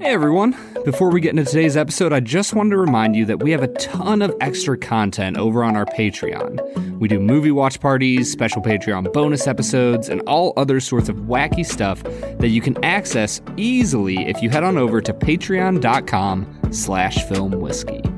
Hey everyone! Before we get into today's episode, I just wanted to remind you that we have a ton of extra content over on our Patreon. We do movie watch parties, special Patreon bonus episodes, and all other sorts of wacky stuff that you can access easily if you head on over to patreon.com slash filmwhiskey.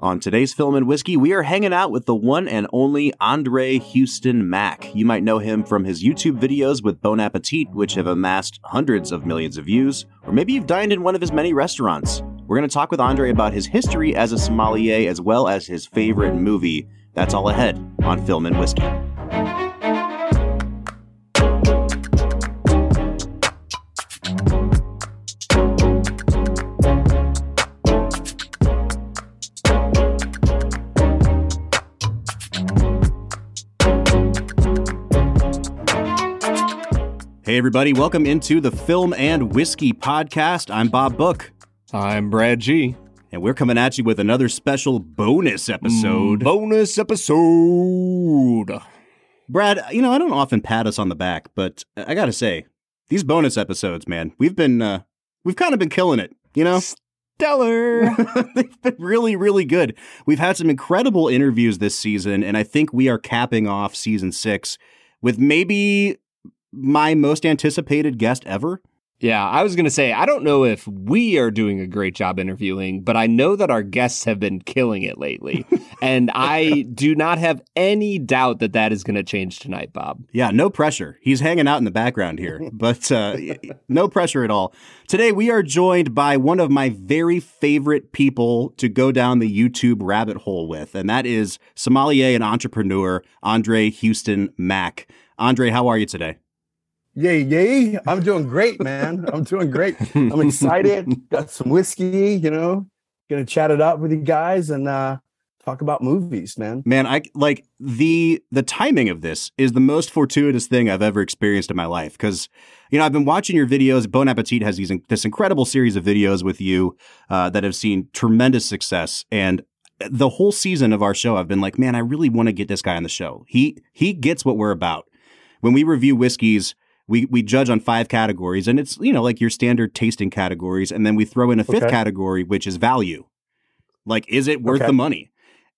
On today's Film and Whiskey, we are hanging out with the one and only Andre Hueston Mack. You might know him from his YouTube videos with Bon Appetit, which have amassed hundreds of millions of views, or maybe you've dined in one of his many restaurants. We're going to talk with Andre about his history as a sommelier as well as his favorite movie. That's all ahead on Film and Whiskey. Hey, everybody, welcome into the Film and Whiskey podcast. I'm Bob Book, I'm Brad G. and we're coming at you with another special bonus episode. Bonus episode. Brad, you know, I don't often pat us on the back, but I gotta say, these bonus episodes, man, we've been, uh, we've kind of been killing it, you know? Stellar. They've been really, really good. We've had some incredible interviews this season, and I think we are capping off season six with maybe my most anticipated guest ever. Yeah, I was going to say, I don't know if we are doing a great job interviewing, but I know that our guests have been killing it lately. and I do not have any doubt that that is going to change tonight, Bob. Yeah, no pressure. He's hanging out in the background here, but uh, no pressure at all. Today, we are joined by one of my very favorite people to go down the YouTube rabbit hole with, and that is sommelier and entrepreneur Andre Hueston Mack. Andre, how are you today? Yay, yay. I'm doing great, man. I'm doing great. I'm excited. Got some whiskey, you know, gonna chat it up with you guys and uh talk about movies, man. Man, I like the the timing of this is the most fortuitous thing I've ever experienced in my life because you know I've been watching your videos. Bon Appetit has these this incredible series of videos with you uh, that have seen tremendous success, and the whole season of our show, I've been like, man, I really want to get this guy on the show. He he gets what we're about. When we review whiskeys, we we judge on five categories, and it's you know like your standard tasting categories, and then we throw in a fifth Okay. category, which is value. Like, is it worth Okay. the money?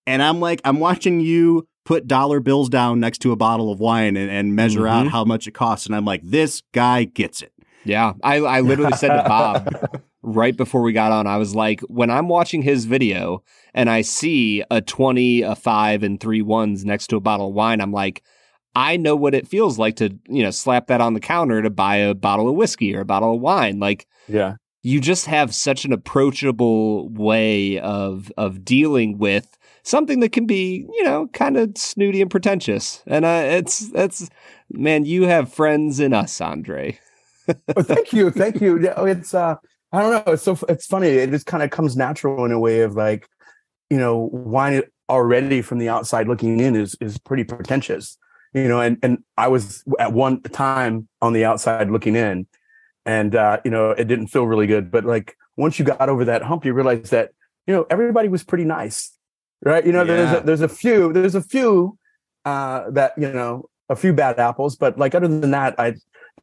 And I'm like, I'm watching you put dollar bills down next to a bottle of wine and, and measure out Mhm. how much it costs, and I'm like, this guy gets it. Yeah, I, I literally said to Bob right before we got on, I was like, when I'm watching his video and I see a 20, a five, and three ones next to a bottle of wine, I'm like, I know what it feels like to, you know, slap that on the counter to buy a bottle of whiskey or a bottle of wine. Like, Yeah. you just have such an approachable way of of dealing with something that can be, you know, kind of snooty and pretentious. And uh, it's it's man, you have friends in us, Andre. Oh, thank you. Thank you. It's uh I don't know. It's so it's funny. It just kind of comes natural in a way of like, you know, wine already from the outside looking in is is pretty pretentious. You know, and and I was at one time on the outside looking in and uh, you know, it didn't feel really good. But like once you got over that hump, you realize that, you know, everybody was pretty nice. Right. You know, there's a, there's a few, there's a few uh that, you know, a few bad apples, but like other than that, I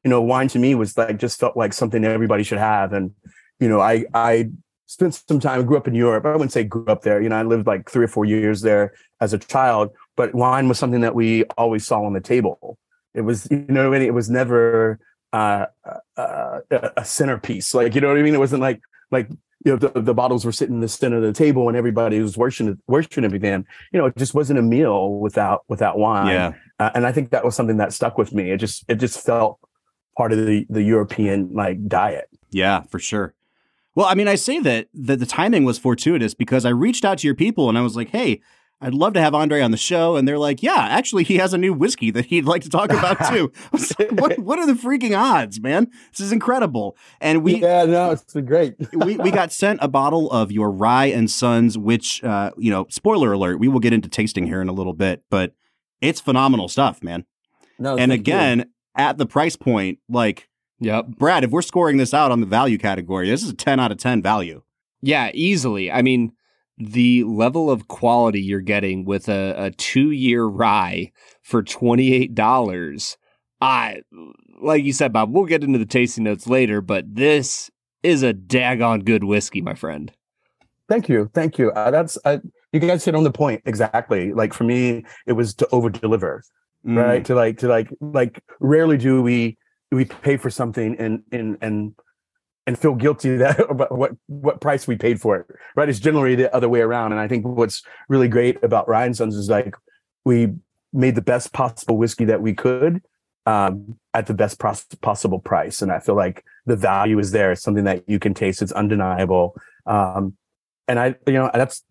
you know, wine to me was like just felt like something everybody should have. And, you know, I I spent some time, grew up in Europe. I wouldn't say grew up there. You know, I lived like three or four years there as a child, but wine was something that we always saw on the table. It was, you know what I mean? It was never uh, uh, a a centerpiece. Like, you know what I mean? It wasn't like, like, you know, the, the bottles were sitting in the center of the table and everybody was worshiping, worshiping everything. You know, it just wasn't a meal without, without wine. Yeah. Uh, and I think that was something that stuck with me. It just, it just felt part of the, the European like diet. Yeah, for sure. Well, I mean, I say that that the timing was fortuitous because I reached out to your people and I was like, "Hey, I'd love to have Andre on the show. And they're like, yeah, actually, he has a new whiskey that he'd like to talk about too. like, what, what are the freaking odds, man? This is incredible. And we, yeah, no, it's great. we, we got sent a bottle of your Rye and Sons, which, uh, you know, spoiler alert, we will get into tasting here in a little bit, but it's phenomenal stuff, man. No, and again, you. at the price point, like, Yep. Brad, if we're scoring this out on the value category, this is a 10 out of 10 value. Yeah, easily. I mean, the level of quality you're getting with a, a two year rye for $28. I, like you said, Bob, we'll get into the tasting notes later, but this is a daggone good whiskey, my friend. Thank you. Thank you. Uh, that's, uh, you guys hit on the point exactly. Like for me, it was to over deliver, mm. right? To like, to like, like rarely do we, we pay for something and, and, and, and feel guilty that about what what price we paid for it. Right? It's generally the other way around. And I think what's really great about Rye and Sons is like we made the best possible whiskey that we could um, at the best pros- possible price. And I feel like the value is there. It's something that you can taste. It's undeniable. Um, and I, you know, that's.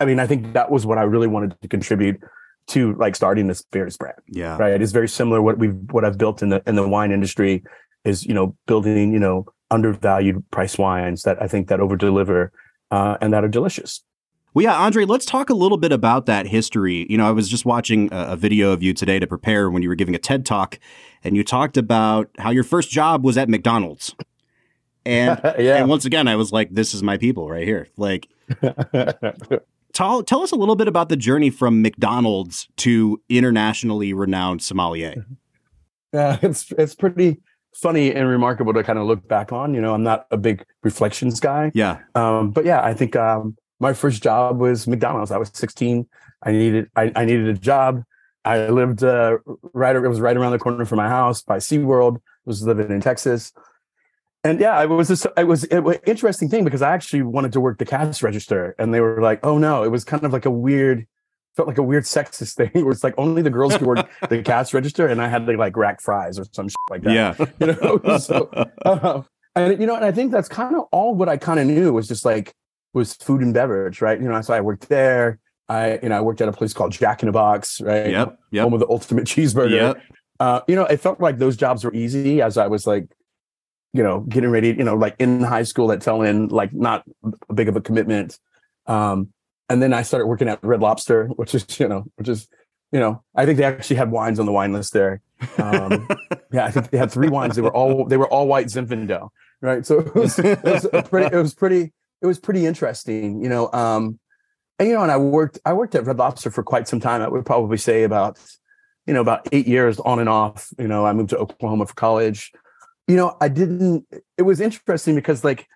I mean, I think that was what I really wanted to contribute to like starting this spirits brand. Yeah. Right. It's very similar what we've what I've built in the in the wine industry is, you know, building, you know, undervalued price wines that I think that over deliver uh, and that are delicious. Well, yeah, Andre, let's talk a little bit about that history. You know, I was just watching a, a, video of you today to prepare when you were giving a TED talk, and you talked about how your first job was at McDonald's. And, yeah. and once again, I was like, this is my people right here. Like, tell, tell us a little bit about the journey from McDonald's to internationally renowned sommelier. Yeah, it's, it's pretty, funny and remarkable to kind of look back on. You know, I'm not a big reflections guy. Yeah. Um, but yeah, I think um, my first job was McDonald's. I was 16. I needed I, I needed a job. I lived uh, right. It was right around the corner from my house by SeaWorld. I was living in Texas. And yeah, it was this. It was an interesting thing because I actually wanted to work the cash register, and they were like, "Oh no!" It was kind of like a weird felt like a weird sexist thing where it's like only the girls could work the cash register and I had to like rack fries or some shit like that. Yeah. You know, so, uh, and you know, and I think that's kind of all what I kind of knew was just like was food and beverage, right? You know, so I worked there. I, you know, I worked at a place called Jack in a Box, right? Yep. Yep. Home of the ultimate cheeseburger. Yep. Uh, you know, it felt like those jobs were easy as I was like, you know, getting ready, you know, like in high school at Tellin, like not big of a commitment. Um, and then I started working at Red Lobster, which is you know, which is you know, I think they actually had wines on the wine list there. Um, yeah, I think they had three wines. They were all they were all white Zinfandel, right? So it was, it was pretty. It was pretty. It was pretty interesting, you know. Um, and you know, and I worked. I worked at Red Lobster for quite some time. I would probably say about, you know, about eight years on and off. You know, I moved to Oklahoma for college. You know, I didn't. It was interesting because like,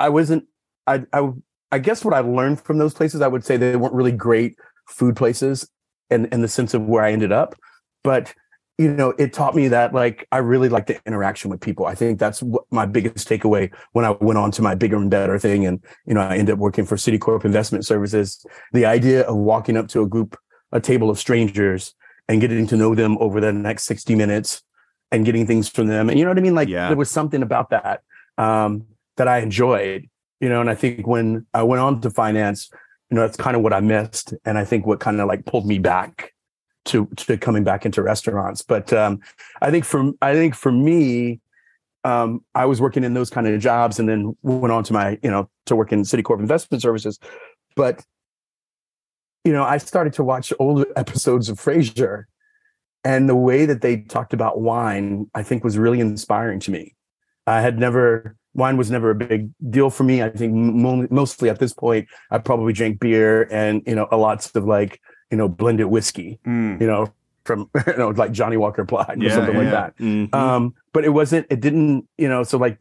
I wasn't. I I I guess what I learned from those places, I would say they weren't really great food places in, in the sense of where I ended up. But, you know, it taught me that like I really like the interaction with people. I think that's what my biggest takeaway when I went on to my bigger and better thing. And, you know, I ended up working for Citicorp Investment Services. The idea of walking up to a group, a table of strangers and getting to know them over the next 60 minutes and getting things from them. And you know what I mean? Like yeah. there was something about that um, that I enjoyed you know and i think when i went on to finance you know that's kind of what i missed and i think what kind of like pulled me back to to coming back into restaurants. But um i think for i think for me um i was working in those kind of jobs and then went on to my you know to work in citicorp investment services. But you know i started to watch old episodes of frasier and the way that they talked about wine i think was really inspiring to me. I had never wine was never a big deal for me. I think mostly at this point, I probably drank beer and you know a lots of like you know blended whiskey, mm. you know from you know like Johnnie Walker yeah, or something yeah. like that. Mm-hmm. Um, but it wasn't. It didn't. You know. So like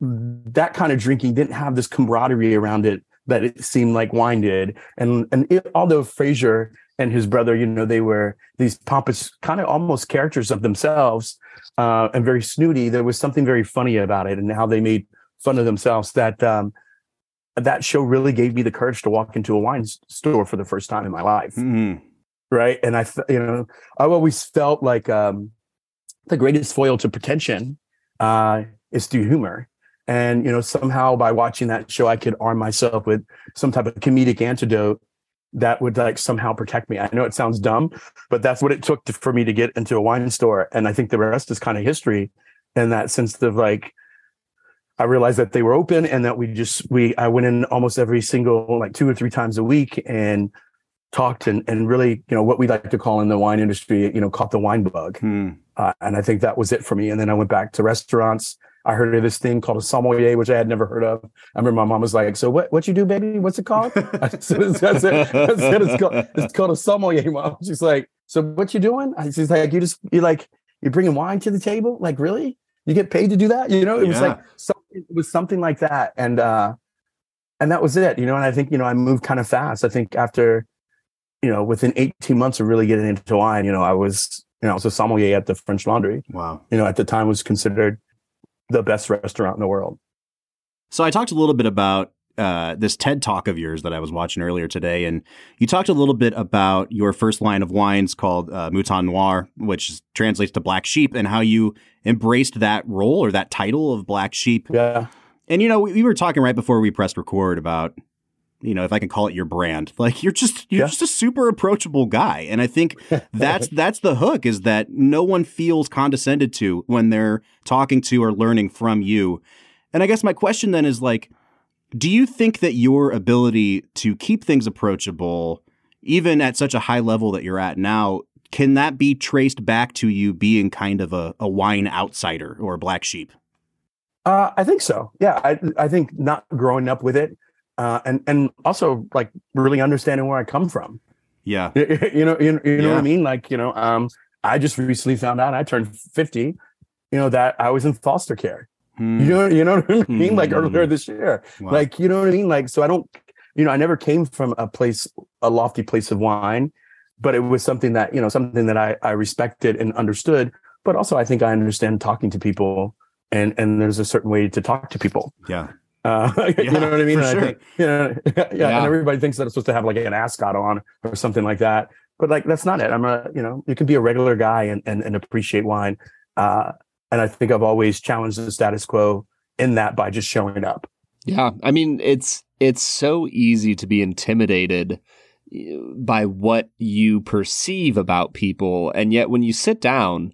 that kind of drinking didn't have this camaraderie around it that it seemed like wine did. And and it, although Frasier and his brother, you know, they were these pompous kind of almost characters of themselves uh, and very snooty. There was something very funny about it and how they made fun of themselves. That um, that show really gave me the courage to walk into a wine store for the first time in my life. Mm-hmm. Right, and I, you know, I always felt like um, the greatest foil to pretension uh, is through humor. And you know, somehow by watching that show, I could arm myself with some type of comedic antidote that would like somehow protect me. I know it sounds dumb, but that's what it took to, for me to get into a wine store. And I think the rest is kind of history in that sense of like, I realized that they were open and that we just, we, I went in almost every single, like two or three times a week and talked and, and really, you know, what we like to call in the wine industry, you know, caught the wine bug. Hmm. Uh, and I think that was it for me. And then I went back to restaurants. I heard of this thing called a sommelier, which I had never heard of. I remember my mom was like, "So what? What you do, baby? What's it called?" I said, I said, I said it's, called, it's called a sommelier, mom. She's like, "So what you doing?" I, she's like, "You just you like you're bringing wine to the table? Like really? You get paid to do that? You know?" It was like something, it was something like that, and uh, and that was it. You know, and I think you know I moved kind of fast. I think after you know within 18 months of really getting into wine, you know, I was you know I was a sommelier at the French Laundry Wow. you know, at the time was considered the best restaurant in the world. So I talked a little bit about uh, this TED talk of yours that I was watching earlier today, and you talked a little bit about your first line of wines called uh, Mouton Noir, which translates to black sheep, and how you embraced that role or that title of black sheep. Yeah. And you know, we, we were talking right before we pressed record about, you know, if I can call it your brand. Like you're just you're Yeah. just a super approachable guy, and I think that's that's the hook is that no one feels condescended to when they're talking to or learning from you. And I guess my question then is like, do you think that your ability to keep things approachable, even at such a high level that you're at now, can that be traced back to you being kind of a, a wine outsider or a black sheep? Uh, I think so. Yeah. I, I think not growing up with it. Uh, and, and also like really understanding where I come from. Yeah. You know, you, you know what I mean? Like, you know, um, I just recently found out I turned 50, you know, that I was in foster care. Hmm. You know, you know what I mean? Like Hmm. earlier this year. Wow. Like, you know what I mean? Like, so I don't, you know, I never came from a place, a lofty place of wine, but it was something that, you know, something that I, I respected and understood. But also I think I understand talking to people and, and there's a certain way to talk to people. yeah. Uh, you know what I mean? for And I sure. think, you know, yeah, Yeah. And everybody thinks that it's supposed to have like an ascot on or something like that. But like, that's not it. I'm a, you know, you can be a regular guy and, and, and appreciate wine. Uh, and I think I've always challenged the status quo in that by just showing up. Yeah, I mean it's it's so easy to be intimidated by what you perceive about people and yet when you sit down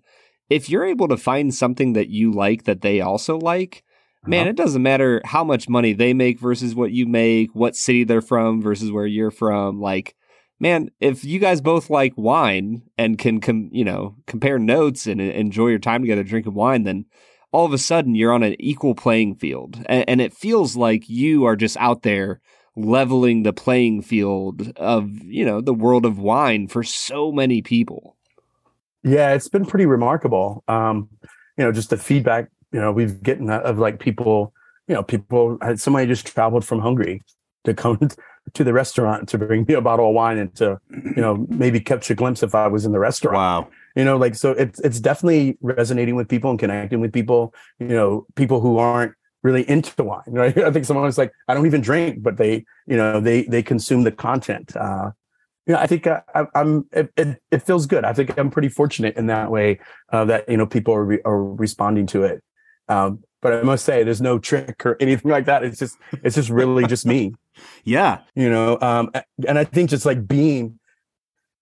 if you're able to find something that you like that they also like man Uh-huh. it doesn't matter how much money they make versus what you make what city they're from versus where you're from like man if you guys both like wine and can com- you know compare notes and enjoy your time together drinking wine then all of a sudden you're on an equal playing field and, and it feels like you are just out there leveling the playing field of you know the world of wine for so many people Yeah, it's been pretty remarkable. Um, you know, just the feedback, you know, we've gotten of like people, you know, people had somebody just traveled from Hungary to come to the restaurant to bring me a bottle of wine and to, you know, maybe catch a glimpse if I was in the restaurant. Wow. You know, like so it's it's definitely resonating with people and connecting with people, you know, people who aren't really into wine. Right. I think someone was like, I don't even drink, but they, you know, they they consume the content. Uh you know, I think uh, I, I'm. It, it, it feels good. I think I'm pretty fortunate in that way uh, that you know people are re- are responding to it. Um, but I must say, there's no trick or anything like that. It's just it's just really just me, Yeah. you know. Um, and I think just like being,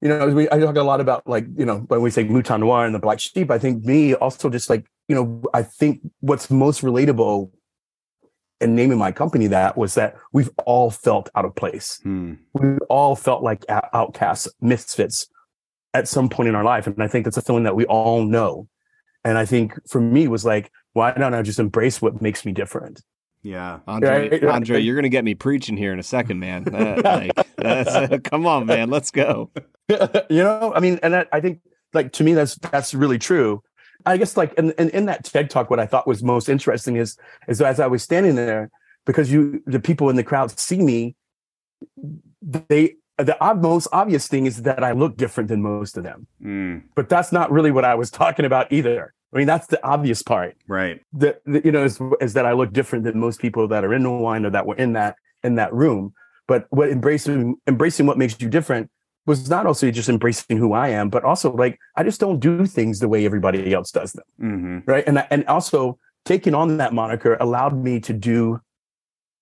you know, we I talk a lot about like you know when we say Mouton Noir and the Black Sheep. I think me also just like you know I think what's most relatable in naming my company that was that we've all felt out of place Hmm. we all felt like outcasts, misfits at some point in our life. And I think that's a feeling that we all know. And I think for me was like, why don't I just embrace what makes me different? Yeah. andre Right, right. andre you're gonna get me preaching here in a second man That, like, that's, come on man let's go you know, I mean, and that, I think like to me, that's, that's really true. I guess like, and, and in that TED talk, what I thought was most interesting is, is as I was standing there, because you, the people in the crowd see me, they, the ob- most obvious thing is that I look different than most of them. Hmm. but that's not really what I was talking about either. I mean, that's the obvious part. Right. That you know is, is that I look different than most people that are in the wine or that were in that in that room. But what embracing embracing what makes you different was not also just embracing who I am, but also like I just don't do things the way everybody else does them, hmm right? And I- and also taking on that moniker allowed me to do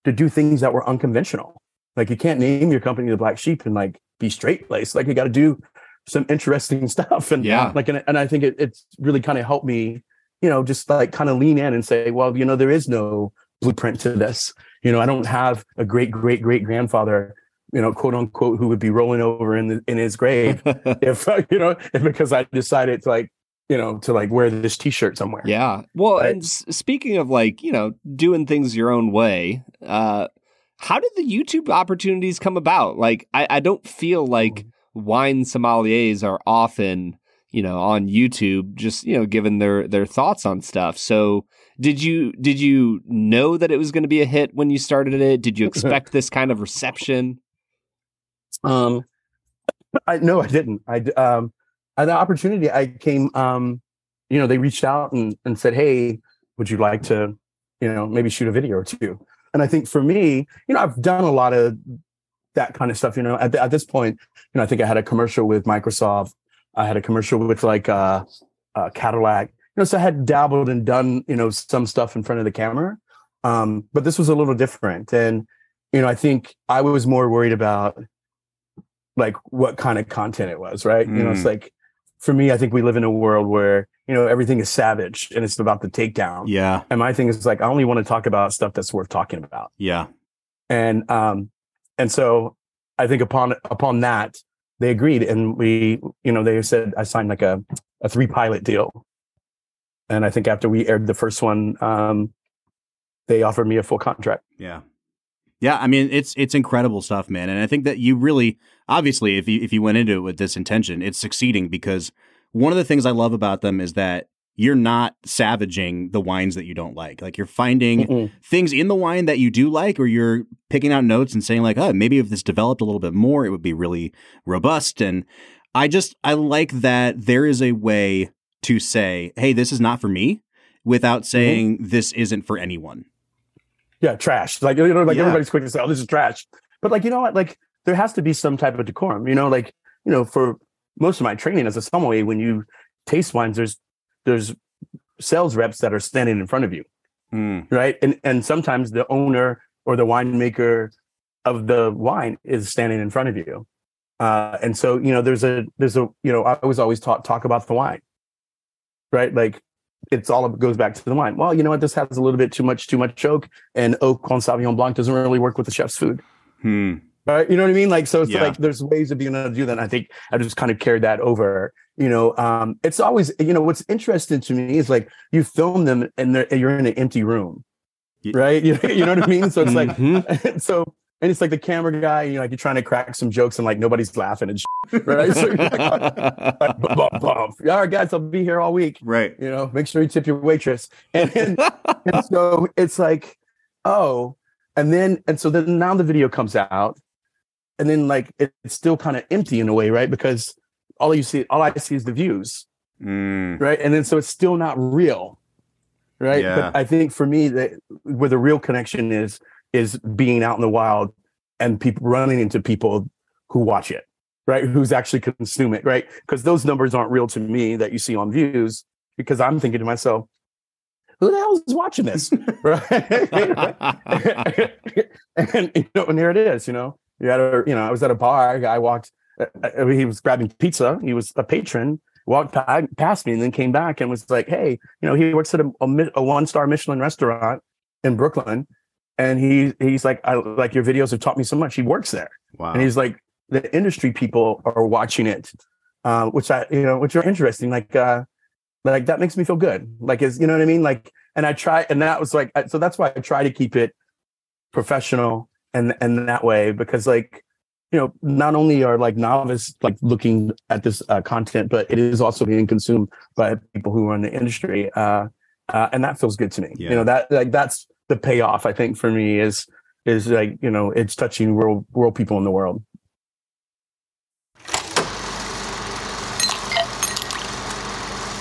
to do things that were unconventional. Like you can't name your company the Black Sheep and like be straight laced. Like you got to do some interesting stuff. And Yeah. like, and, and I think it, it's really kind of helped me, you know, just like kind of lean in and say, well, you know, there is no blueprint to this. You know, I don't have a great great great grandfather, you know, quote unquote, who would be rolling over in the, in his grave if you know, if because I decided to like, you know, to like wear this T-shirt somewhere. Yeah. Well, Right. and s- speaking of like, you know, doing things your own way, uh, how did the YouTube opportunities come about? Like, I, I don't feel like wine sommeliers are often, you know, on YouTube, just, you know, giving their, their thoughts on stuff. So did you, did you know that it was going to be a hit when you started it? Did you expect this kind of reception? Um, I no, I didn't. I um, at the opportunity, I came. Um, you know, they reached out and and said, "Hey, would you like to, you know, maybe shoot a video or two? And I think for me, you know, I've done a lot of that kind of stuff. You know, at, the, at this point, you know, I think I had a commercial with Microsoft. I had a commercial with like uh, uh, Cadillac. You know, so I had dabbled and done you know some stuff in front of the camera. Um, but this was a little different, and you know, I think I was more worried about like what kind of content it was, right? You know, it's Mm. like for me, I think we live in a world where you know everything is savage and it's about the takedown. Yeah. And my thing is like I only want to talk about stuff that's worth talking about. Yeah. And um and so I think upon upon that they agreed and we you know they said I signed like a a three pilot deal. And I think after we aired the first one um they offered me a full contract. Yeah. Yeah, I mean it's it's incredible stuff, man. And I think that you really obviously if you if you went into it with this intention, it's succeeding because one of the things I love about them is that you're not savaging the wines that you don't like. Like you're finding Mm-mm. things in the wine that you do like or you're picking out notes and saying like, "Oh, maybe if this developed a little bit more, it would be really robust." And I just I like that there is a way to say, "Hey, this is not for me," without mm-hmm. saying this isn't for anyone. Yeah, trash. Like you know, like Yeah. everybody's quick to say, "Oh, this is trash." But like you know what? Like there has to be some type of decorum. You know, like you know, for most of my training as a sommelier, when you taste wines, there's there's sales reps that are standing in front of you, Mm. right? And and sometimes the owner or the winemaker of the wine is standing in front of you. Uh, and so you know, there's a there's a you know, I was always taught talk about the wine, right? Like it's all goes back to the wine. Well, you know what? This has a little bit too much too much oak, and oak on Sauvignon Blanc doesn't really work with the chef's food. Hmm. Right? You know what I mean? Like, so it's Yeah. like there's ways of being able to do that. And I think I just kind of carried that over. You know, um, it's always you know what's interesting to me is like you film them and they're, you're in an empty room, Ye- right? You, you know what I mean? So it's like Mhm. so. And it's like the camera guy, you know, like you're trying to crack some jokes and like nobody's laughing and shit, right? So you're like, like, bum, bum, bum. all right, guys, I'll be here all week right. you know make sure you tip your waitress and, and, and so it's like oh and then and so then now the video comes out and then like it- it's still kind of empty in a way right? Because all you see all i see is the views. Mm. right? And then so it's still not real. Right? Yeah. but i think for me that where the real connection is is being out in the wild and people running into people who watch it right? Who's actually consume it right? Because those numbers aren't real to me that you see on views because i'm thinking to myself who the hell is watching this? Right? And you know and here it is you know you had a you know i was at a bar a guy walked uh, uh, he was grabbing pizza he was a patron walked past me and then came back and was like hey you know he works at a, a, a one star michelin restaurant in brooklyn and he he's like i like your videos have taught me so much. He works there. Wow. and he's like the industry people are watching it uh, which i you know which are interesting like uh like that makes me feel good. Like is you know what i mean? Like and i try and that was like so that's why i try to keep it professional and and that way because like you know not only are like novice like looking at this uh, content but it is also being consumed by people who are in the industry uh, uh and that feels good to me Yeah. you know that like that's the payoff i think for me is is like you know it's touching world world people in the world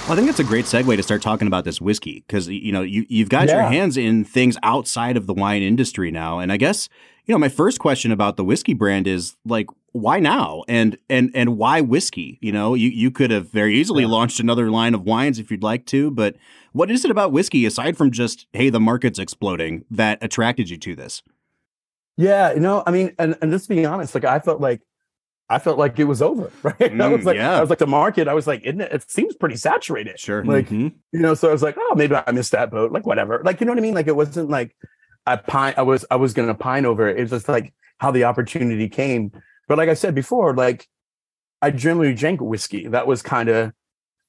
Well, I think that's a great segue to start talking about this whiskey because you know you you've got your hands in things outside of the wine industry now, and I guess you know my first question about the whiskey brand is like why now and and and why whiskey? You know, you you could have very easily launched another line of wines if you'd like to, but what is it about whiskey aside from just hey the market's exploding that attracted you to this? Yeah, you know, I mean, and, and just to be honest, like I felt like I felt like it was over, right? I Mm, was like, yeah. I was like the market. I was like, isn't it, it seems pretty saturated. Sure. Like, Mhm. you know, so I was like, oh, maybe I missed that boat. Like, whatever. Like, you know what I mean? Like, it wasn't like I pine. I was I was gonna pine over it. It was just like how the opportunity came. But like I said before, like I generally drank whiskey. That was kind of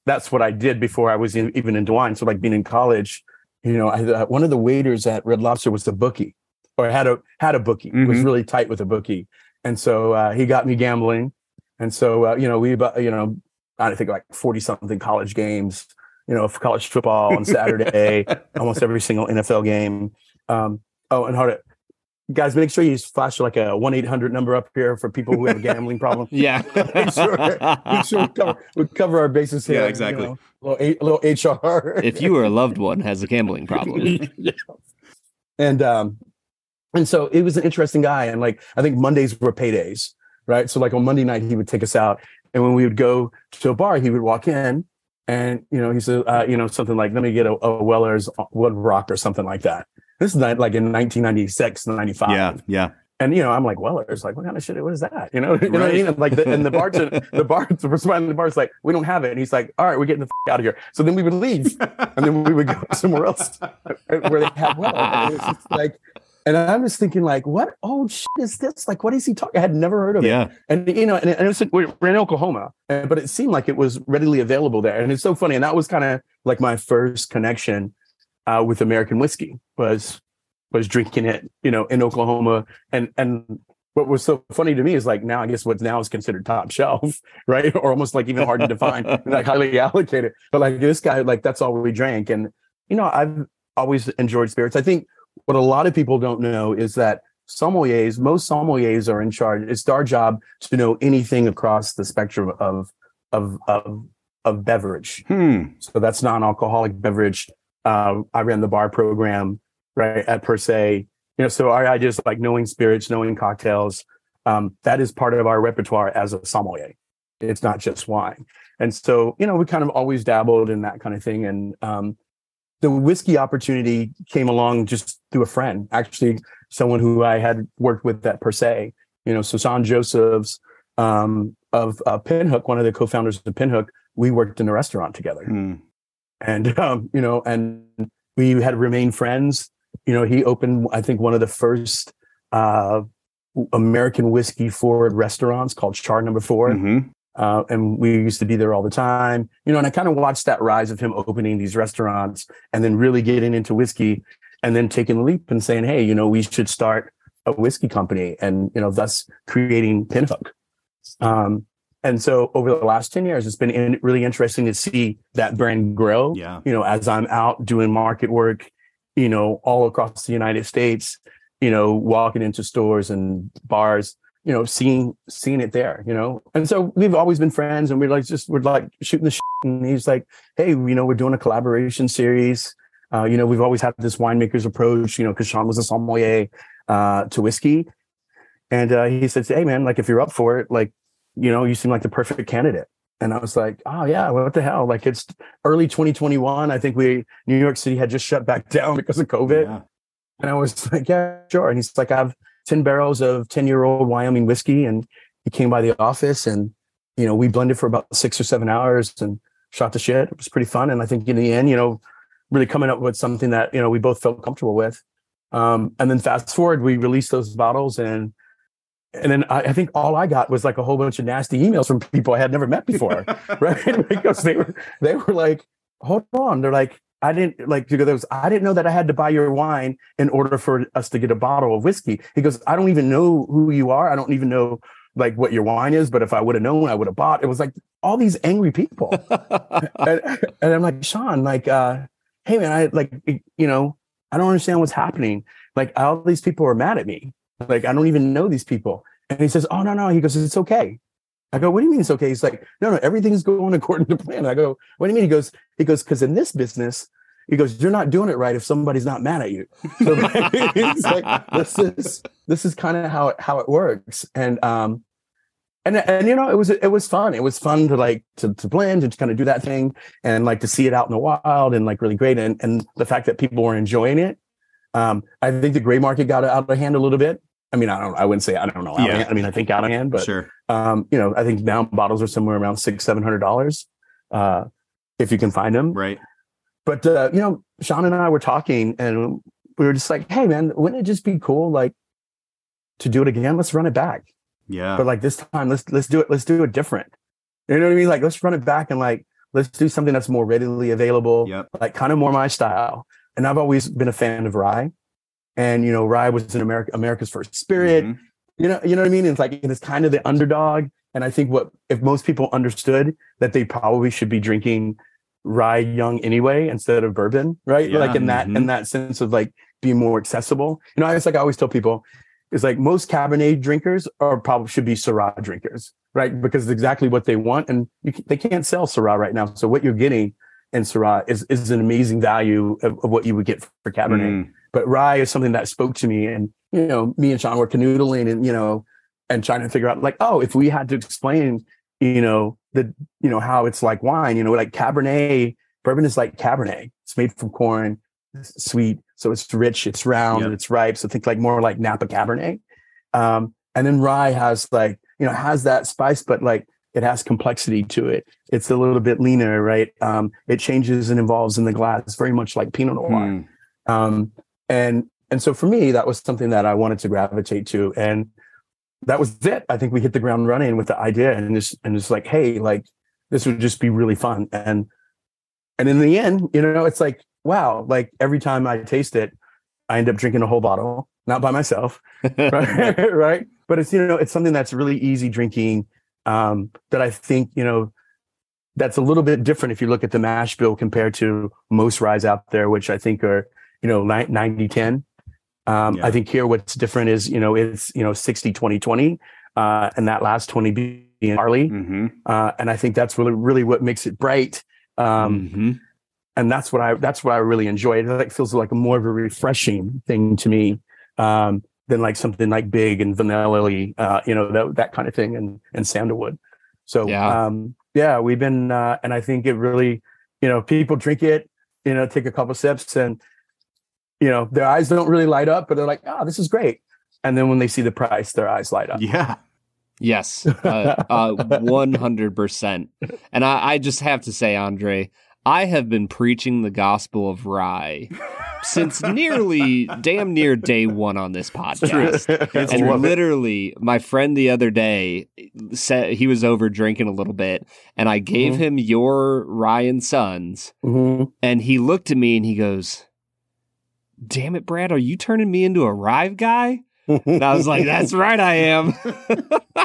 that's what I did before I was in, even into wine. So like being in college, you know, I, uh, one of the waiters at Red Lobster was the bookie, or had a had a bookie. Was Mhm. really tight with a bookie, and so uh, he got me gambling. And so uh, you know, we about you know, I think like forty something college games. You know, college football on Saturday, almost every single NFL game. Um, oh, and hold it, guys, make sure you flash like a one eight hundred number up here for people who have a gambling problem. Yeah. make sure, make sure we cover, we cover our bases here. Yeah, you exactly. know, a little, a little HR. if you or a loved one has a gambling problem. Yeah. And um, and so it was an interesting guy. And like I think Mondays were paydays, right? So like on Monday night he would take us out, and when we would go to a bar, he would walk in, and you know he said, uh, you know, something like, "Let me get a, a Weller's Wood Rock" or something like that. This is not like in 1996, 95. Yeah. Yeah. And you know, I'm like, Weller's, like, what kind of shit? What is that? You know, you know what I mean? And like, the, and the bartender, the bar, the person the bar's like, we don't have it. And he's like, all right, we're getting the f- out of here. So then we would leave, and then we would go somewhere else where they had Weller. And it was just like, and I'm just thinking, like, what old shit is this? Like, what is he talking? I had never heard of it. Yeah. And you know, and, and it's, we're we're in Oklahoma, but it seemed like it was readily available there, and it's so funny. And that was kind of like my first connection uh, with American whiskey was was drinking it, you know, in Oklahoma. And and what was so funny to me is like now I guess what now is considered top shelf, right, or almost like even hard to define, like highly allocated. But like this guy, like that's all we drank, and you know, I've always enjoyed spirits. I think what a lot of people don't know is that sommeliers, most sommeliers are in charge. It's our job to know anything across the spectrum of of of of beverage. Hmm. So that's non-alcoholic beverage. Uh, I ran the bar program right at Per se. You know, so our idea is like knowing spirits, knowing cocktails. Um, that is part of our repertoire as a sommelier. It's not just wine. And so, you know, we kind of always dabbled in that kind of thing. And um, the whiskey opportunity came along just through a friend, actually, someone who I had worked with at Per se. You know, so Sean Josephs um, of uh, Pinhook, one of the co-founders of Pinhook, we worked in a restaurant together Hmm. and um, you know, and we had remained friends. You know, he opened, I think, one of the first uh, American whiskey forward restaurants called Char Number 4 Mhm. Uh, and we used to be there all the time. You know, and I kind of watched that rise of him opening these restaurants and then really getting into whiskey, and then taking the leap and saying, "Hey, you know, we should start a whiskey company," and you know, thus creating Pinhook. Um, and so over the last 10 years, it's been in, really interesting to see that brand grow. Yeah. You know, as I'm out doing market work, you know, all across the United States, you know, walking into stores and bars, you know, seeing seeing it there, you know. And so we've always been friends and we're like just we're like shooting the shit. And he's like, hey, you know, we're doing a collaboration series. Uh, you know, we've always had this winemaker's approach, you know, because Sean was a sommelier uh, to whiskey. And uh, he said, hey, man, like if you're up for it, like, you know, you seem like the perfect candidate. And I was like, oh, yeah, what the hell? Like it's early 2021. I think we, New York City had just shut back down because of COVID. Yeah. And I was like, yeah, sure. And he's like, I have 10 barrels of 10 year old Wyoming whiskey. And he came by the office and, you know, we blended for about six or seven hours and shot the shit. It was pretty fun. And I think in the end, you know, really coming up with something that, you know, we both felt comfortable with. Um, and then fast forward, we released those bottles and, and then I, I think all I got was like a whole bunch of nasty emails from people I had never met before, right? because they were, they were like, hold on. They're like, I didn't like because there was, I didn't know that I had to buy your wine in order for us to get a bottle of whiskey. He goes, I don't even know who you are. I don't even know like what your wine is, but if I would have known, I would have bought. It was like all these angry people. and, and I'm like, Sean, like, uh, hey man, I like, you know, I don't understand what's happening. Like all these people are mad at me. Like I don't even know these people. And he says, Oh no, no. He goes, It's okay. I go, What do you mean it's okay? He's like, No, no, everything's going according to plan. I go, What do you mean? He goes, He goes, because in this business, he goes, You're not doing it right if somebody's not mad at you. So like, this is this is kind of how it how it works. And um and and you know it was it was fun. It was fun to like to to blend and to kind of do that thing and like to see it out in the wild and like really great. And and the fact that people were enjoying it. Um, I think the gray market got out of hand a little bit. I mean, I don't. I wouldn't say I don't know. Yeah. hand. I mean, I think out of hand, but sure. um, you know, I think now bottles are somewhere around six, seven hundred dollars, uh, if you can find them. Right. But uh, you know, Sean and I were talking, and we were just like, "Hey, man, wouldn't it just be cool, like, to do it again? Let's run it back, Yeah. but like this time, let's let's do it. Let's do it different. You know what I mean? Like, let's run it back and like let's do something that's more readily available, Yep. like kind of more my style. And I've always been a fan of rye, and you know, rye was in America America's first spirit. Mhm. you know you know what i mean? It's like it's kind of the underdog. And i think what if most people understood that they probably should be drinking rye young anyway instead of bourbon right? Yeah, like in that mhm. in that sense of like being more accessible. You know it's like i always tell people it's like most cabernet drinkers are probably should be syrah drinkers right? Because it's exactly what they want and you, they can't sell syrah right now. So what you're getting in syrah is, is an amazing value of, of what you would get for cabernet. Mm. But rye is something that spoke to me and you know me and sean were canoodling and you know and trying to figure out like oh if we had to explain you know the you know how it's like wine you know like cabernet bourbon is like cabernet. It's made from corn it's sweet so it's rich it's round it's ripe. So think like more like napa cabernet. Um and then rye has like you know has that spice but like it has complexity to it. It's a little bit leaner right? Um it changes and evolves in the glass very much like pinot noir. Mm. um, and and so for me that was something that i wanted to gravitate to. And that was it. I think we hit the ground running with the idea and just and just like hey like this would just be really fun. And and in the end you know it's like wow like every time i taste it i end up drinking a whole bottle not by myself right? Right but it's you know it's something that's really easy drinking um that i think you know that's a little bit different if you look at the mash bill compared to most ryes out there which i think are you know 90 10 um Yeah. i think here what's different is you know it's you know 60 20 20 uh and that last 20 being barley Mhm. uh and i think that's really really what makes it bright um Mhm. and that's what I that's what I really enjoy. It like feels like a more of a refreshing thing to me um, than like something like big and vanilla, uh, you know, that that kind of thing, and and sandalwood. So Yeah. um, yeah, we've been, uh, and I think it really, you know, people drink it, you know, take a couple sips, and you know, their eyes don't really light up, but they're like, oh, this is great. And then when they see the price, their eyes light up. Yeah. Yes, uh, uh, 100%. And I, I just have to say, Andre, I have been preaching the gospel of rye since nearly damn near day one on this podcast. It's and love literally, my friend the other day said he was over drinking a little bit, and I gave Mhm. him your Rye and Sons, Mhm. and he looked at me and he goes, "Damn it, Brad, are you turning me into a Rive guy?" And I was like, "That's right, I am."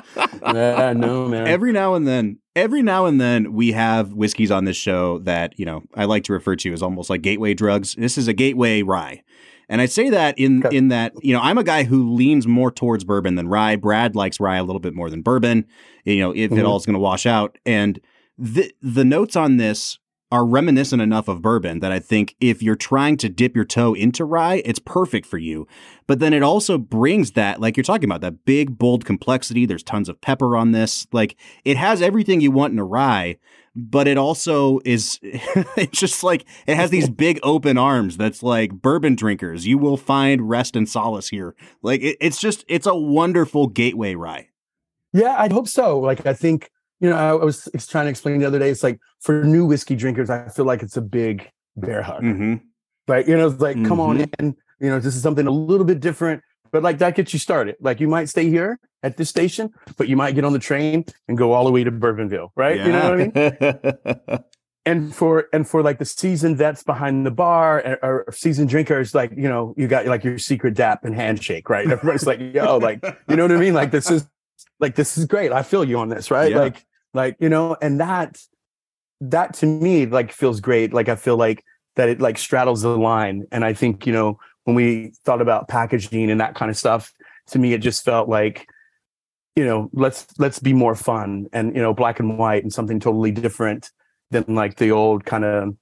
yeah, no man. Every now and then, every now and then, we have whiskeys on this show that you know I like to refer to as almost like gateway drugs. This is a gateway rye, and I say that in Okay. in that you know I'm a guy who leans more towards bourbon than rye. Brad likes rye a little bit more than bourbon. You know, if it Mhm. all is going to wash out, and the the notes on this are reminiscent enough of bourbon that I think if you're trying to dip your toe into rye, it's perfect for you. But then it also brings that, like you're talking about, that big, bold complexity. There's tons of pepper on this. Like it has everything you want in a rye, but it also is, it's just like, it has these big open arms that's like bourbon drinkers. You will find rest and solace here. Like it, it's just, it's a wonderful gateway rye. Yeah, I hope so. Like, I think, you know, I was trying to explain the other day, it's like for new whiskey drinkers, I feel like it's a big bear hug. Mm-hmm. Like, you know, it's like, come on in, you know, this is something a little bit different, but like that gets you started. Like, you might stay here at this station, but you might get on the train and go all the way to Bourbonville, right? You know what I mean? and for and for like the seasoned vets behind the bar or, or seasoned drinkers, like you know, you got like your secret dap and handshake, right? Everybody's like, yo, like you know what I mean? Like this is like this is great. I feel you on this, right? Yeah. Like like you know, and that that to me like feels great. Like I feel like that it like straddles the line, and I think you know when we thought about packaging and that kind of stuff, to me it just felt like you know let's let's be more fun and you know black and white and something totally different than like the old kind of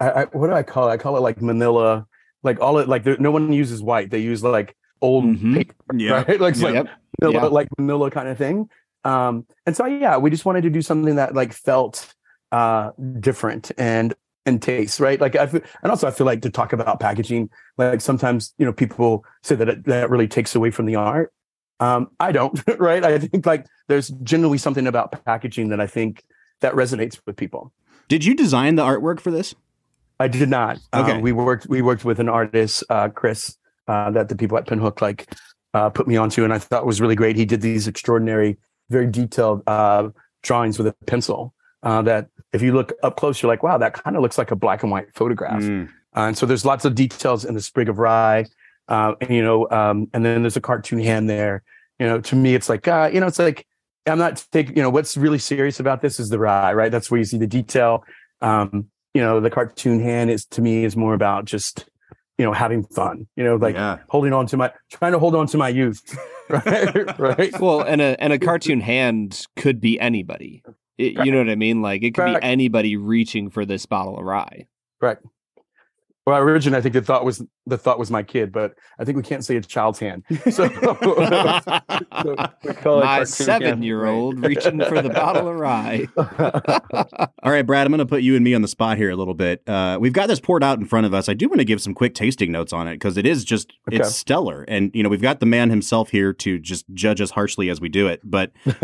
I, I, what do I call it? I call it like Manila, like all it like there, no one uses white. They use like old Mhm. paper, Yeah. right? Like, it's like Yep. Manila, Yeah. like Manila kind of thing. Um, and so yeah, we just wanted to do something that like felt uh different and and taste, right? Like I feel, and also I feel like to talk about packaging, like sometimes you know people say that it, that really takes away from the art. Um, I don't, right? I think like there's generally something about packaging that I think that resonates with people. Did you design the artwork for this? I did not. Okay. Um, we worked we worked with an artist, uh, Chris, uh, that the people at Pinhook like uh, put me onto, and I thought was really great. He did these extraordinary, very detailed uh, drawings with a pencil. Uh, that if you look up close, you're like, wow, that kind of looks like a black and white photograph. Mm. Uh, and so there's lots of details in the sprig of rye, uh, and you know, um, and then there's a cartoon hand there. You know, to me, it's like, uh, you know, it's like I'm not taking. You know, what's really serious about this is the rye, right? That's where you see the detail. Um, you know, the cartoon hand is to me is more about just you know having fun. You know, like Yeah. holding on to my trying to hold on to my youth, right? right. Well, and a and a cartoon hand could be anybody. It- you know what I mean? Like it could Correct. be anybody reaching for this bottle of rye. Right. Well, originally, I think the thought was the thought was my kid, but I think we can't say a child's hand. So, so we My seven year old reaching for the bottle of rye. All right, Brad, I'm going to put you and me on the spot here a little bit. Uh, we've got this poured out in front of us. I do want to give some quick tasting notes on it because it is just, Okay. it's stellar. And, you know, we've got the man himself here to just judge us harshly as we do it. But, you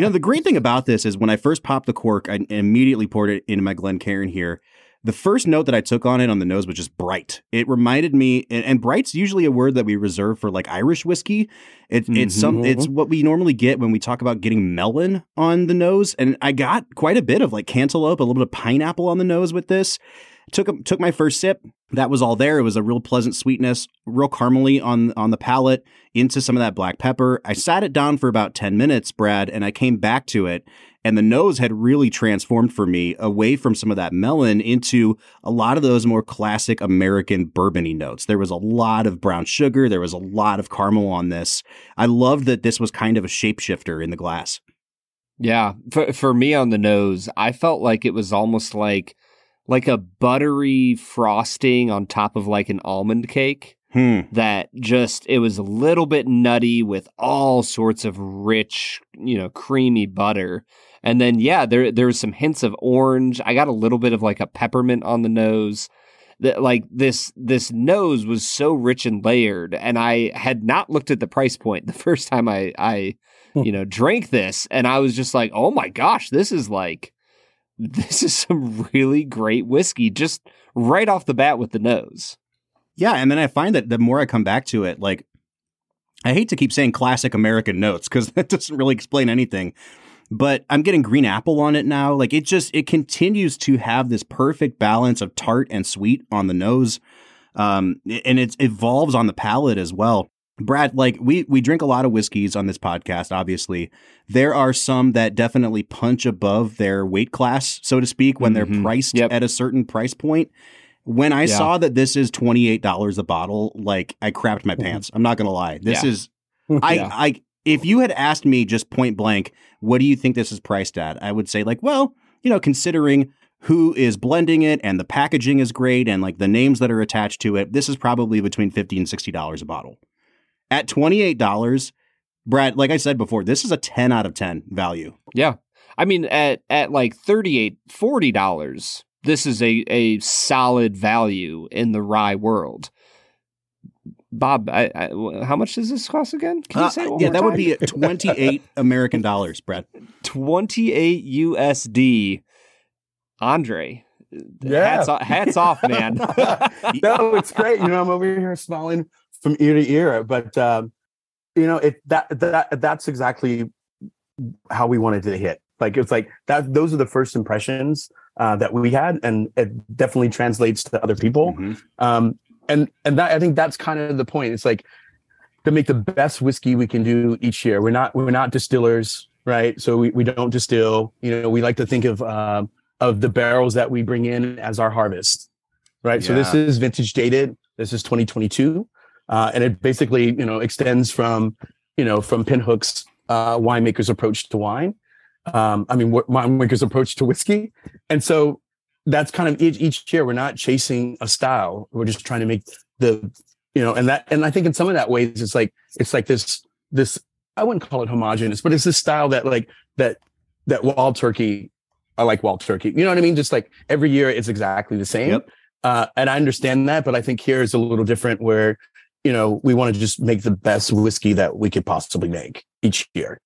know, the great thing about this is when I first popped the cork, I immediately poured it into my Glencairn here. The first note that I took on it on the nose was just bright. It reminded me, and, and bright's usually a word that we reserve for like Irish whiskey. It, It's mm-hmm. some, it's what we normally get when we talk about getting melon on the nose, and I got quite a bit of like cantaloupe, a little bit of pineapple on the nose with this. Took took my first sip. That was all there. It was a real pleasant sweetness, real caramely on on the palate, into some of that black pepper. I sat it down for about ten minutes, Brad, and I came back to it, and the nose had really transformed for me away from some of that melon into a lot of those more classic American bourbony notes. There was a lot of brown sugar, there was a lot of caramel on this. I loved that this was kind of a shapeshifter in the glass. Yeah, for for me on the nose, I felt like it was almost like like a buttery frosting on top of like an almond cake Hmm. that just it was a little bit nutty with all sorts of rich, you know, creamy butter. And then yeah, there there was some hints of orange. I got a little bit of like a peppermint on the nose. That like this this nose was so rich and layered and I had not looked at the price point the first time I I you know drank this and I was just like, "Oh my gosh, this is like this is some really great whiskey just right off the bat with the nose." Yeah, and then I find that the more I come back to it, like I hate to keep saying classic American notes because that doesn't really explain anything. But I'm getting green apple on it now. Like it just it continues to have this perfect balance of tart and sweet on the nose. Um and it evolves on the palate as well. Brad, like we we drink a lot of whiskeys on this podcast, obviously. There are some that definitely punch above their weight class, so to speak, when they're Mhm. priced Yep. at a certain price point. When I Yeah. saw that this is $28 a bottle, like I crapped my pants. I'm not going to lie. This Yeah. is I Yeah. I if you had asked me just point blank, what do you think this is priced at? I would say like, well, you know, considering who is blending it and the packaging is great and like the names that are attached to it, this is probably between 50 and $60 a bottle. At $28, Brad, like I said before, this is a 10 out of 10 value. Yeah. I mean at at like 38 40 dollars this is a a solid value in the rye world. Bob, I, I, how much does this cost again? Can you Uh, say it one yeah, more that would be 28 American dollars, Brad. 28 USD. Andre, Yeah. hats, off, hats off, man. no, it's great. You know, I'm over here smiling from ear to ear, but um, you know, it that that that's exactly how we wanted to hit. Like it's like that. Those are the first impressions uh, that we had, and it definitely translates to other people. Mhm. Um, and and that I think that's kind of the point. It's like to make the best whiskey we can do each year. We're not we're not distillers, right? So we, we don't distill. You know, we like to think of um, of the barrels that we bring in as our harvest, right? So this is vintage dated. This is 2022, uh, and it basically you know extends from you know from Pinhook's uh, winemaker's approach to wine. Um, I mean, winemaker's approach to whiskey, and so that's kind of each, each year we're not chasing a style. We're just trying to make the you know, and that and I think in some of that ways it's like it's like this this I wouldn't call it homogenous, but it's this style that like that that wild turkey I like wild turkey. You know what I mean? Just like every year it's exactly the same. Yep. Uh, and I understand that, but I think here is a little different where, you know, we want to just make the best whiskey that we could possibly make each year.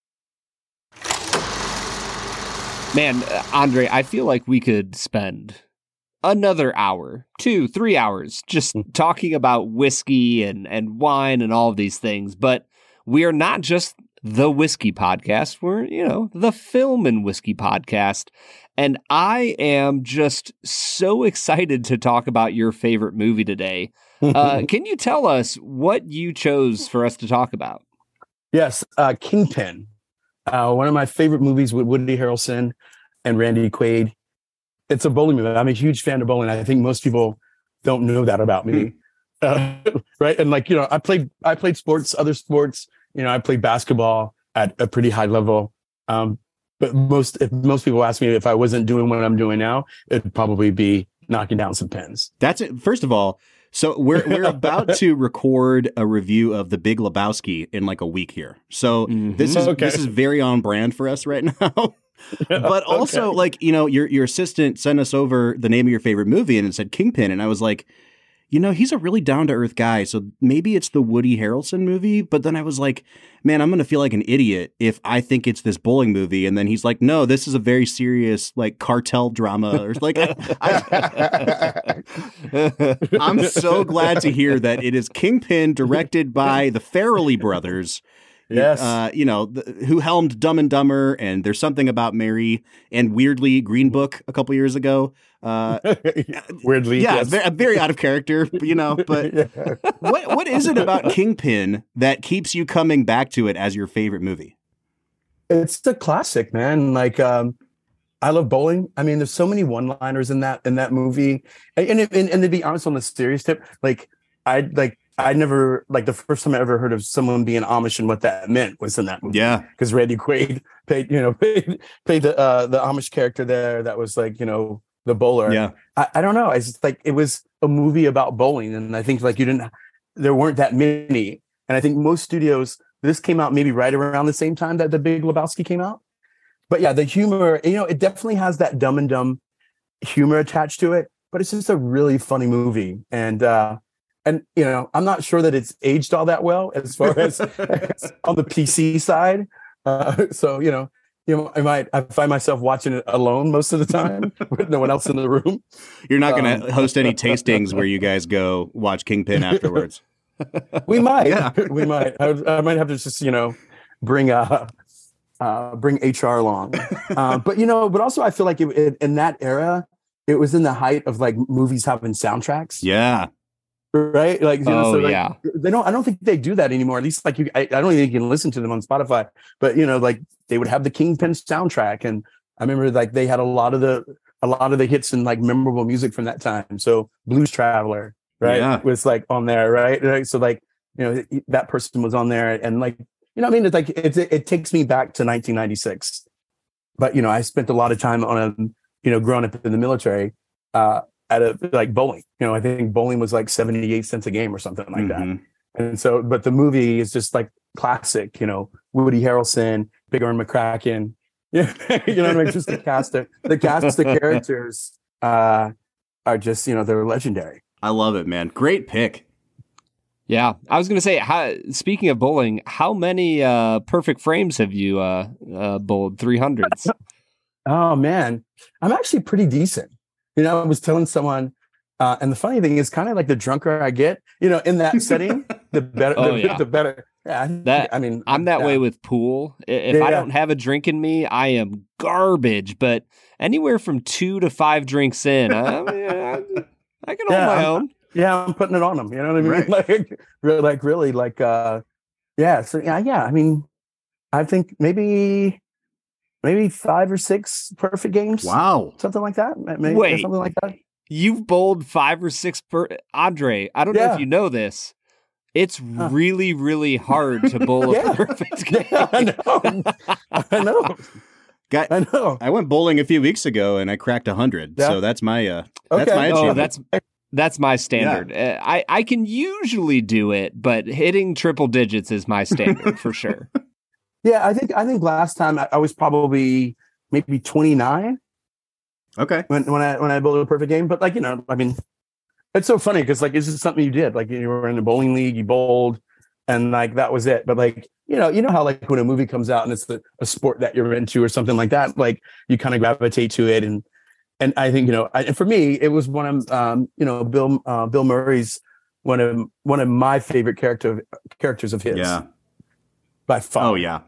Man, uh, Andre, I feel like we could spend another hour, two, three hours just Mm. talking about whiskey and, and wine and all of these things. But we are not just the whiskey podcast. We're, you know, the film and whiskey podcast. And I am just so excited to talk about your favorite movie today. Uh, can you tell us what you chose for us to talk about? yes, uh, Kingpin, uh, one of my favorite movies with Woody Harrelson and Randy Quaid. It's a bowling movie. I'm a huge fan of bowling. I think most people don't know that about me. Uh, right. And like, you know, I played, I played sports, other sports, you know, I played basketball at a pretty high level. Um, but most, if most people ask me if I wasn't doing what I'm doing now, it'd probably be knocking down some pins. That's it. First of all, so we're we're about to record a review of The Big Lebowski in like a week here. So mm-hmm. this is Okay. this is very on brand for us right now. but also like you know your your assistant sent us over the name of your favorite movie and it said Kingpin and I was like, you know he's a really down to earth guy, so maybe it's the Woody Harrelson movie. But then I was like, man, I'm gonna feel like an idiot if I think it's this bowling movie. And then he's like, no, this is a very serious like cartel drama or like. I, I'm so glad to hear that it is Kingpin, directed by the Farrelly brothers. Yes. Uh, you know, th- who helmed Dumb and Dumber, and there's something about Mary, and weirdly Green Book a couple years ago. Uh, Weirdly. yeah, yes. ve- very out of character, you know. But Yeah. what what is it about Kingpin that keeps you coming back to it as your favorite movie? it's the classic man like um i love bowling i mean there's so many one-liners in that in that movie and and, and, and to be honest on the serious tip like i like i never like the first time i ever heard of someone being amish and what that meant was in that movie Yeah, because randy quaid played you know played, played the uh the amish character there that was like you know the bowler yeah, I, I don't know. It's just like it was a movie about bowling, and I think like you didn't, there weren't that many, and I think most studios. This came out maybe right around the same time that the Big Lebowski came out. But yeah, the humor, you know, it definitely has that dumb and dumb humor attached to it. But it's just a really funny movie, and uh and you know, I'm not sure that it's aged all that well as far as, as on the PC side. Uh, so you know, you know, I might I find myself watching it alone most of the time with no one else in the room. you're not going to Um, host any tastings where you guys go watch Kingpin afterwards. We might. Yeah. we might. I, I might have to just, you know, bring uh, uh bring HR along. uh, but you know, but also I feel like it, it, in that era, it was in the height of like movies having soundtracks, Yeah, right? Like, you know, Oh, so like, yeah. they don't. I don't think they do that anymore. At least like you, I, I don't think you can listen to them on Spotify. But you know, like they would have the Kingpin soundtrack, and I remember like they had a lot of the a lot of the hits and like memorable music from that time. So Blues Traveler, right, Yeah. was like on there, right? Right. So like you know that person was on there, and like you know, I mean, it's like it it takes me back to 1996. But you know, I spent a lot of time on a you know growing up in the military. uh at a like bowling. You know, I think bowling was like 78 cents a game or something like that. Mhm. And so, but the movie is just like classic, you know, Woody Harrelson, Big Ern McCracken. Yeah, you know what I mean? Just the cast of the cast of characters uh are just, you know, they're legendary. I love it, man. Great pick. Yeah, I was going to say. How, speaking of bowling, how many uh, perfect frames have you uh, uh, bowled? Three hundreds. Oh man, I'm actually pretty decent. You know, I was telling someone, uh, and the funny thing is, kind of like the drunker I get, you know, in that setting, the better, Oh, the, yeah. the better. Yeah, I- That- I mean, I'm that yeah. way with pool. If I don't have a drink in me, I am garbage. But anywhere from two to five drinks in, I, I, I can hold Yeah, my I'm- own. yeah, I'm putting it on them. You know what I mean? Right. Like, really, like really, like, uh, yeah. So yeah, yeah. I mean, I think maybe, maybe five or six perfect games. Wow. something like that. Maybe Wait. something like that. You've bowled five or six per Andre. I don't know if you know this. It's really, really hard to bowl a perfect game. Yeah, I know. I know. Guy, I know. I went bowling a few weeks ago and I cracked a hundred. Yeah. So that's my uh that's Okay. my Oh, Oh, achievement. that's that's my standard. Uh, I I can usually do it, but hitting triple digits is my standard for sure. Yeah, I think I think last time I, I was probably maybe 29. Okay. when when I when I build a perfect game. But like you know, I mean, it's so funny because like it's just something you did. Like you were in a bowling league, you bowled, and like that was it. But like you know, you know how like when a movie comes out and it's the, a sport that you're into or something like that, like you kind of gravitate to it. And and I think you know, I, and for me, it was one of um, you know Bill uh, Bill Murray's one of one of my favorite character characters of his. Yeah. by far. Oh yeah.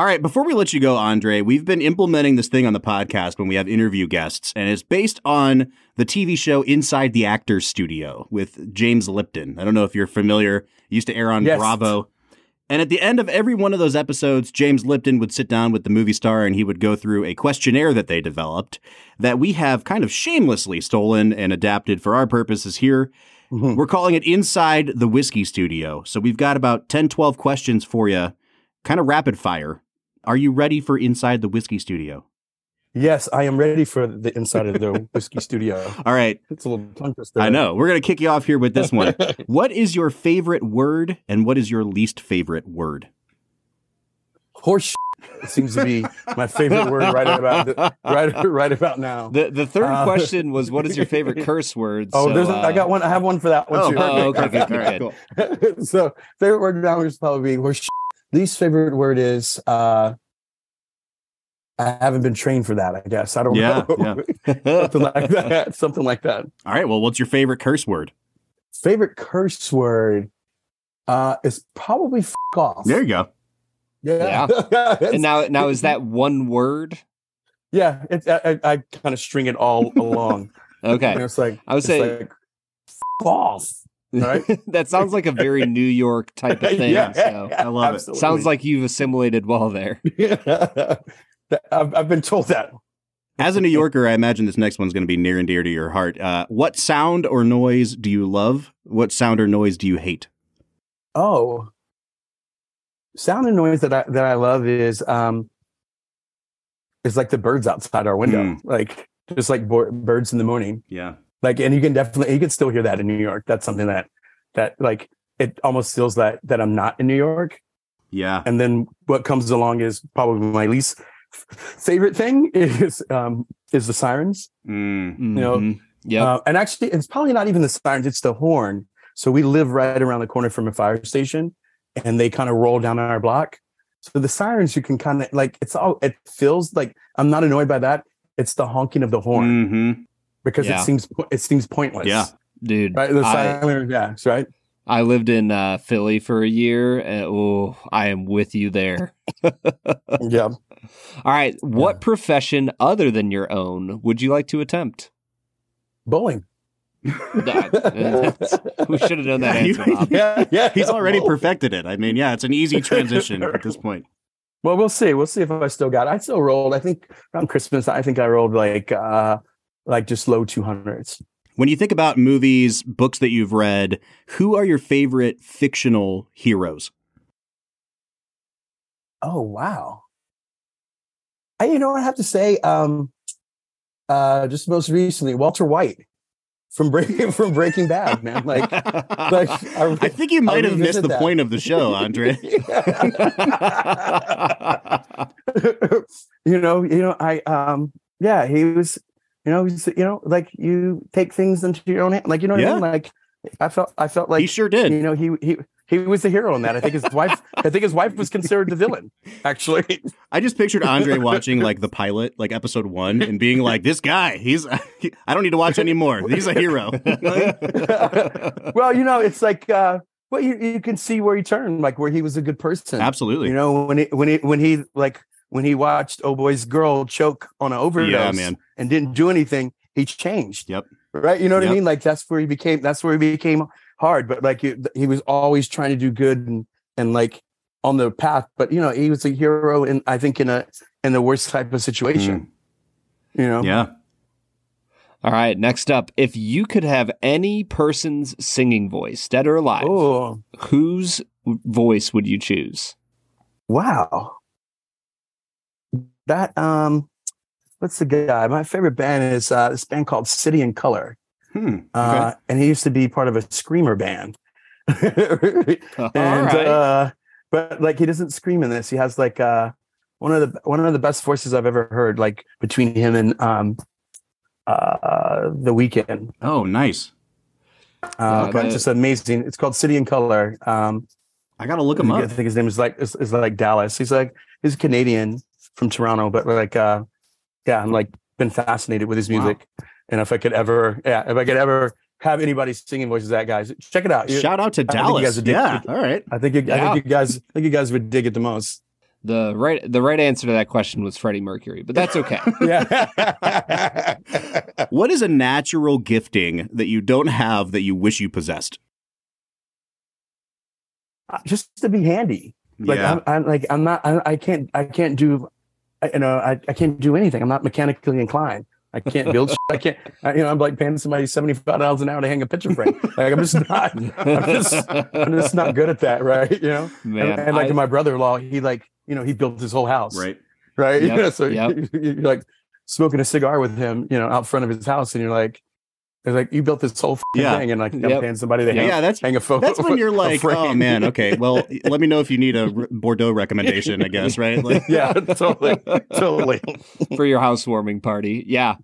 All right, before we let you go, Andre, we've been implementing this thing on the podcast when we have interview guests, and it's based on the TV show Inside the Actors Studio with James Lipton. I don't know if you're familiar. It used to air on Yes. Bravo. And at the end of every one of those episodes, James Lipton would sit down with the movie star and he would go through a questionnaire that they developed that we have kind of shamelessly stolen and adapted for our purposes here. Mhm. We're calling it Inside the Whiskey Studio. So we've got about 10, 12 questions for you, kind of rapid fire. Are you ready for Inside the Whiskey Studio? Yes, I am ready for the inside of the whiskey studio. All right. It's a little tongue twister. I know. We're going to kick you off here with this one. what is your favorite word and what is your least favorite word? Horse seems to be my favorite word right about the, right right about now. The the third Uh, question was what is your favorite curse word? oh, So, there's a, I uh, got one. I have one for that one Oh, too. oh, okay, All right, good. cool. so favorite word now is probably horse. Least favorite word is uh I haven't been trained for that. I guess I don't Yeah, know. something like that. Something like that. All right. Well, what's your favorite curse word? Favorite curse word uh is probably f- off. There you go. Yeah. and now now is that one word? yeah, it, I, I, I kind of string it all along. Okay. And it's like I would it's say- like, f- off. Right? that sounds like a very New York type of thing. Yeah, so. I love it. Sounds like you've assimilated well there. Yeah. I've, I've been told that. As a New Yorker, I imagine this next one's going to be near and dear to your heart. Uh, what sound or noise do you love? What sound or noise do you hate? Oh, sound and noise that I that I love is um is like the birds outside our window, Mm. like just like bo- birds in the morning. Yeah. Like, and you can definitely you can still hear that in New York. That's something that that like it almost feels that that I'm not in New York. Yeah. And then what comes along is probably my least favorite thing is um is the sirens. Mm. know, Mhm. Yep. Uh, and actually, it's probably not even the sirens; it's the horn. So we live right around the corner from a fire station, and they kind of roll down our block. So the sirens, you can kind of like it's all. It feels like I'm not annoyed by that. It's the honking of the horn hmm because Yeah. it seems it seems pointless. Yeah. Dude, right. The I, siren, yeah, that's right. I lived in uh, Philly for a year. And, oh, I am with you there. Yeah. All right. What profession other than your own would you like to attempt? Bowling. That- we should have known that Yeah, answer, Bob. yeah, yeah. He's already Bowling. perfected it. I mean, yeah, it's an easy transition at this point. Well, we'll see. We'll see if I still got. It. I still rolled. I think around Christmas. I think I rolled like uh like just low two hundreds. When you think about movies, books that you've read, who are your favorite fictional heroes? Oh wow. I you know I have to say um uh just most recently Walter White from breaking from Breaking Bad man like like I, I think you might have missed the that. point of the show, Andre. you know you know I um yeah he was you know you know like you take things into your own hand like you know what I mean like I felt I felt like he sure did. you know he he he was the hero in that I think his wife I think his wife was considered the villain actually I just pictured Andre watching like the pilot, like episode one, and being like, "This guy, he's I don't need to watch anymore. He's a hero." well, you know, it's like uh well you, you can see where he turned, like where he was a good person. Absolutely. You know, when he when he when he like when he watched oh boy's girl choke on an overdose Yeah, man. and didn't do anything, he changed. Yep. Right. You know what Yep. I mean? Like that's where he became that's where he became hard. But like he, he was always trying to do good and and like on the path. But you know, he was a hero in I think in a in the worst type of situation. You know? Mm. Yeah. All right. Next up, if you could have any person's singing voice, dead or alive, Oh whose voice would you choose? Wow. That um what's the guy? My favorite band is uh this band called City and Colour. Hmm. Uh and he used to be part of a screamer band. and right. uh but like he doesn't scream in this. He has like uh one of the one of the best voices I've ever heard. Like between him and um, uh, the Weeknd. Oh, nice. Uh, but just amazing. It's called City and Colour. Um, I gotta look him I up. I think his name is like is, is like Dallas. He's like he's Canadian from Toronto, but like uh, yeah, I'm like been fascinated with his Wow. music. And if I could ever, yeah, if I could ever have anybody singing voices that guys, check it out. Shout out to I Dallas. dig- Yeah. All right. I think you, I think you guys, I think you guys would dig it the most. The right the right answer to that question was Freddie Mercury, but that's okay. Yeah. What is a natural gifting that you don't have that you wish you possessed? Just to be handy. Like yeah. I'm, I'm like I'm not. I, I can't. I can't do. I, you know, I, I can't do anything. I'm not mechanically inclined. I can't build. shit. I can't. I, you know, I'm like paying somebody seventy five dollars an hour to hang a picture frame. Like I'm just not. I'm just. I'm just not good at that. Right. You know. Man, and, and like I- my brother in law, he like you know he built his whole house. right. Right. Yep, You know, so yep. you, you're like smoking a cigar with him. You know, out front of his house, and you're like, it's like you built this whole Yeah. thing, and like I'm Yep. paying somebody to Yeah, hang, that's hang a photo. that's when you're like, oh man, okay. Well, let me know if you need a Bordeaux recommendation. I guess, right? Like, yeah, totally, totally. for your housewarming party. Yeah.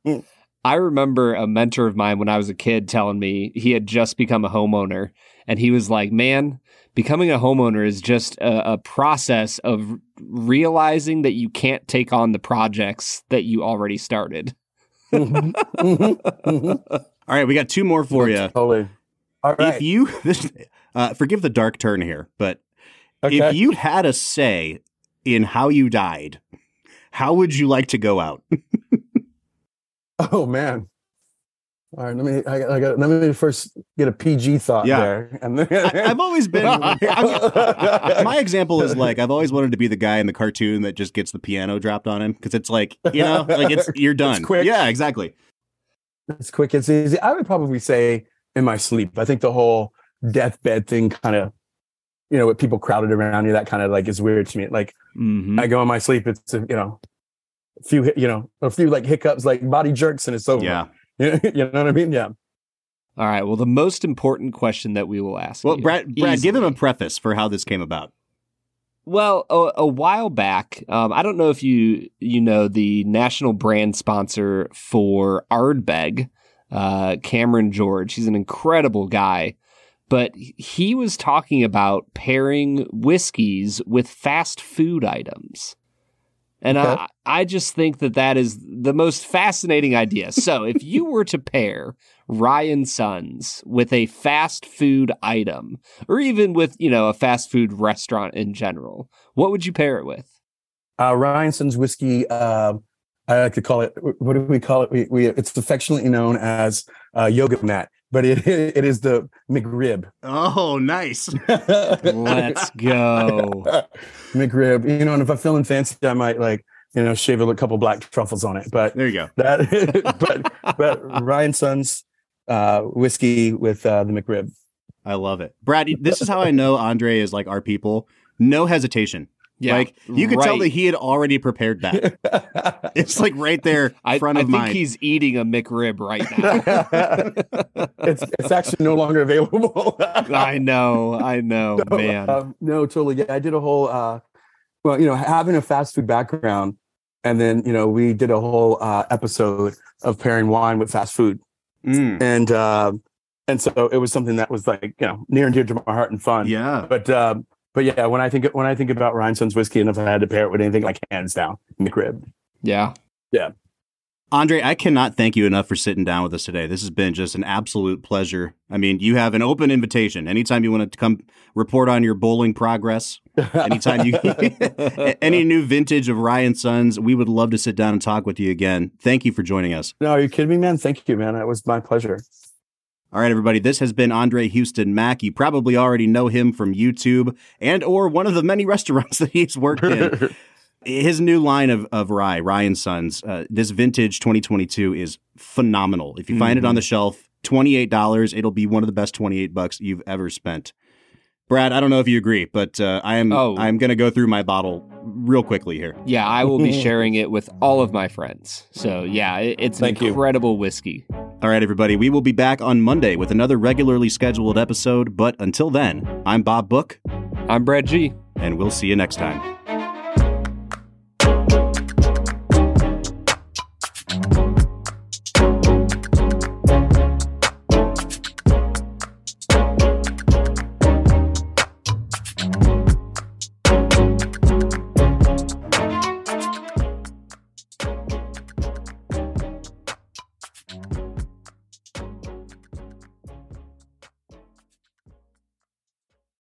I remember a mentor of mine when I was a kid telling me he had just become a homeowner. And he was like, man, becoming a homeowner is just a, a process of realizing that you can't take on the projects that you already started. Mhm, mhm, mhm. all right, we got two more for you. Totally. All right. If you, this, uh, forgive the dark turn here, but okay. if you had a say in how you died, how would you like to go out? oh man. All right. Let me. I, I got. Let me first get a PG thought Yeah. there, and then I, I've always been. I- my example is like I've always wanted to be the guy in the cartoon that just gets the piano dropped on him because it's like you know, like it's you're done. quick. Yeah, exactly. it's quick. It's easy. I would probably say in my sleep. I think the whole deathbed thing kind of, you know, with people crowded around you, that kind of like is weird to me. Like Mm-hmm. I go in my sleep, it's a you know, a few you know, a few like hiccups, like body jerks, and it's over. Yeah. you know what I mean? Yeah. All right. Well, the most important question that we will ask. Well, you, Brad, Brad, give him a preface for how this came about. Well, a, a while back, um, I don't know if you you know the national brand sponsor for Ardbeg, uh, Cameron George. He's an incredible guy, but he was talking about pairing whiskeys with fast food items. And Okay. I, I just think that that is the most fascinating idea. So, if you were to pair Rye and Sons with a fast food item, or even with you know a fast food restaurant in general, what would you pair it with? Uh, Rye and Sons whiskey. Um, I like to call it. What do we call it? We, we it's affectionately known as uh, yoga mat, but it it is the McRib. Oh, nice. Let's go. McRib. You know, and if I'm feeling fancy, I might like you know shave a couple black truffles on it. But There you go. that, but but Rye and Sons uh, whiskey with uh, the McRib. I love it, Brad. This is how I know Andre is like our people. No hesitation. Yeah, like you could tell that he had already prepared that. it's like right there, I, front I of think mind. he's eating a McRib right now. it's it's actually no longer available. I know, I know, No, man. um, no, totally. Yeah, I did a whole. uh Well, you know, having a fast food background, and then you know, we did a whole uh episode of pairing wine with fast food, Mm, and uh, and so it was something that was like you know near and dear to my heart and fun. yeah. But um, but yeah, when I think when I think about Rye and Sons whiskey, and if I had to pair it with anything, like hands down, McRib. yeah. Yeah. Andre, I cannot thank you enough for sitting down with us today. This has been just an absolute pleasure. I mean, you have an open invitation. Anytime you want to come report on your bowling progress, anytime you any new vintage of Rye and Sons, we would love to sit down and talk with you again. Thank you for joining us. No, are you kidding me, man? Thank you, man. It was my pleasure. All right, everybody. This has been Andre Hueston Mack. You probably already know him from YouTube and or one of the many restaurants that he's worked in. His new line of, of rye, Ryan Sons, uh, this vintage 2022 is phenomenal. If you find it on the shelf, $28, it'll be one of the best 28 bucks you've ever spent. Brad, I don't know if you agree, but uh, I am Oh. I'm going to go through my bottle real quickly here. Yeah, I will be sharing it with all of my friends. So yeah, it, it's Thank an you. incredible whiskey. All right, everybody, we will be back on Monday with another regularly scheduled episode, but until then, I'm Bob Book, I'm Brad G. and we'll see you next time.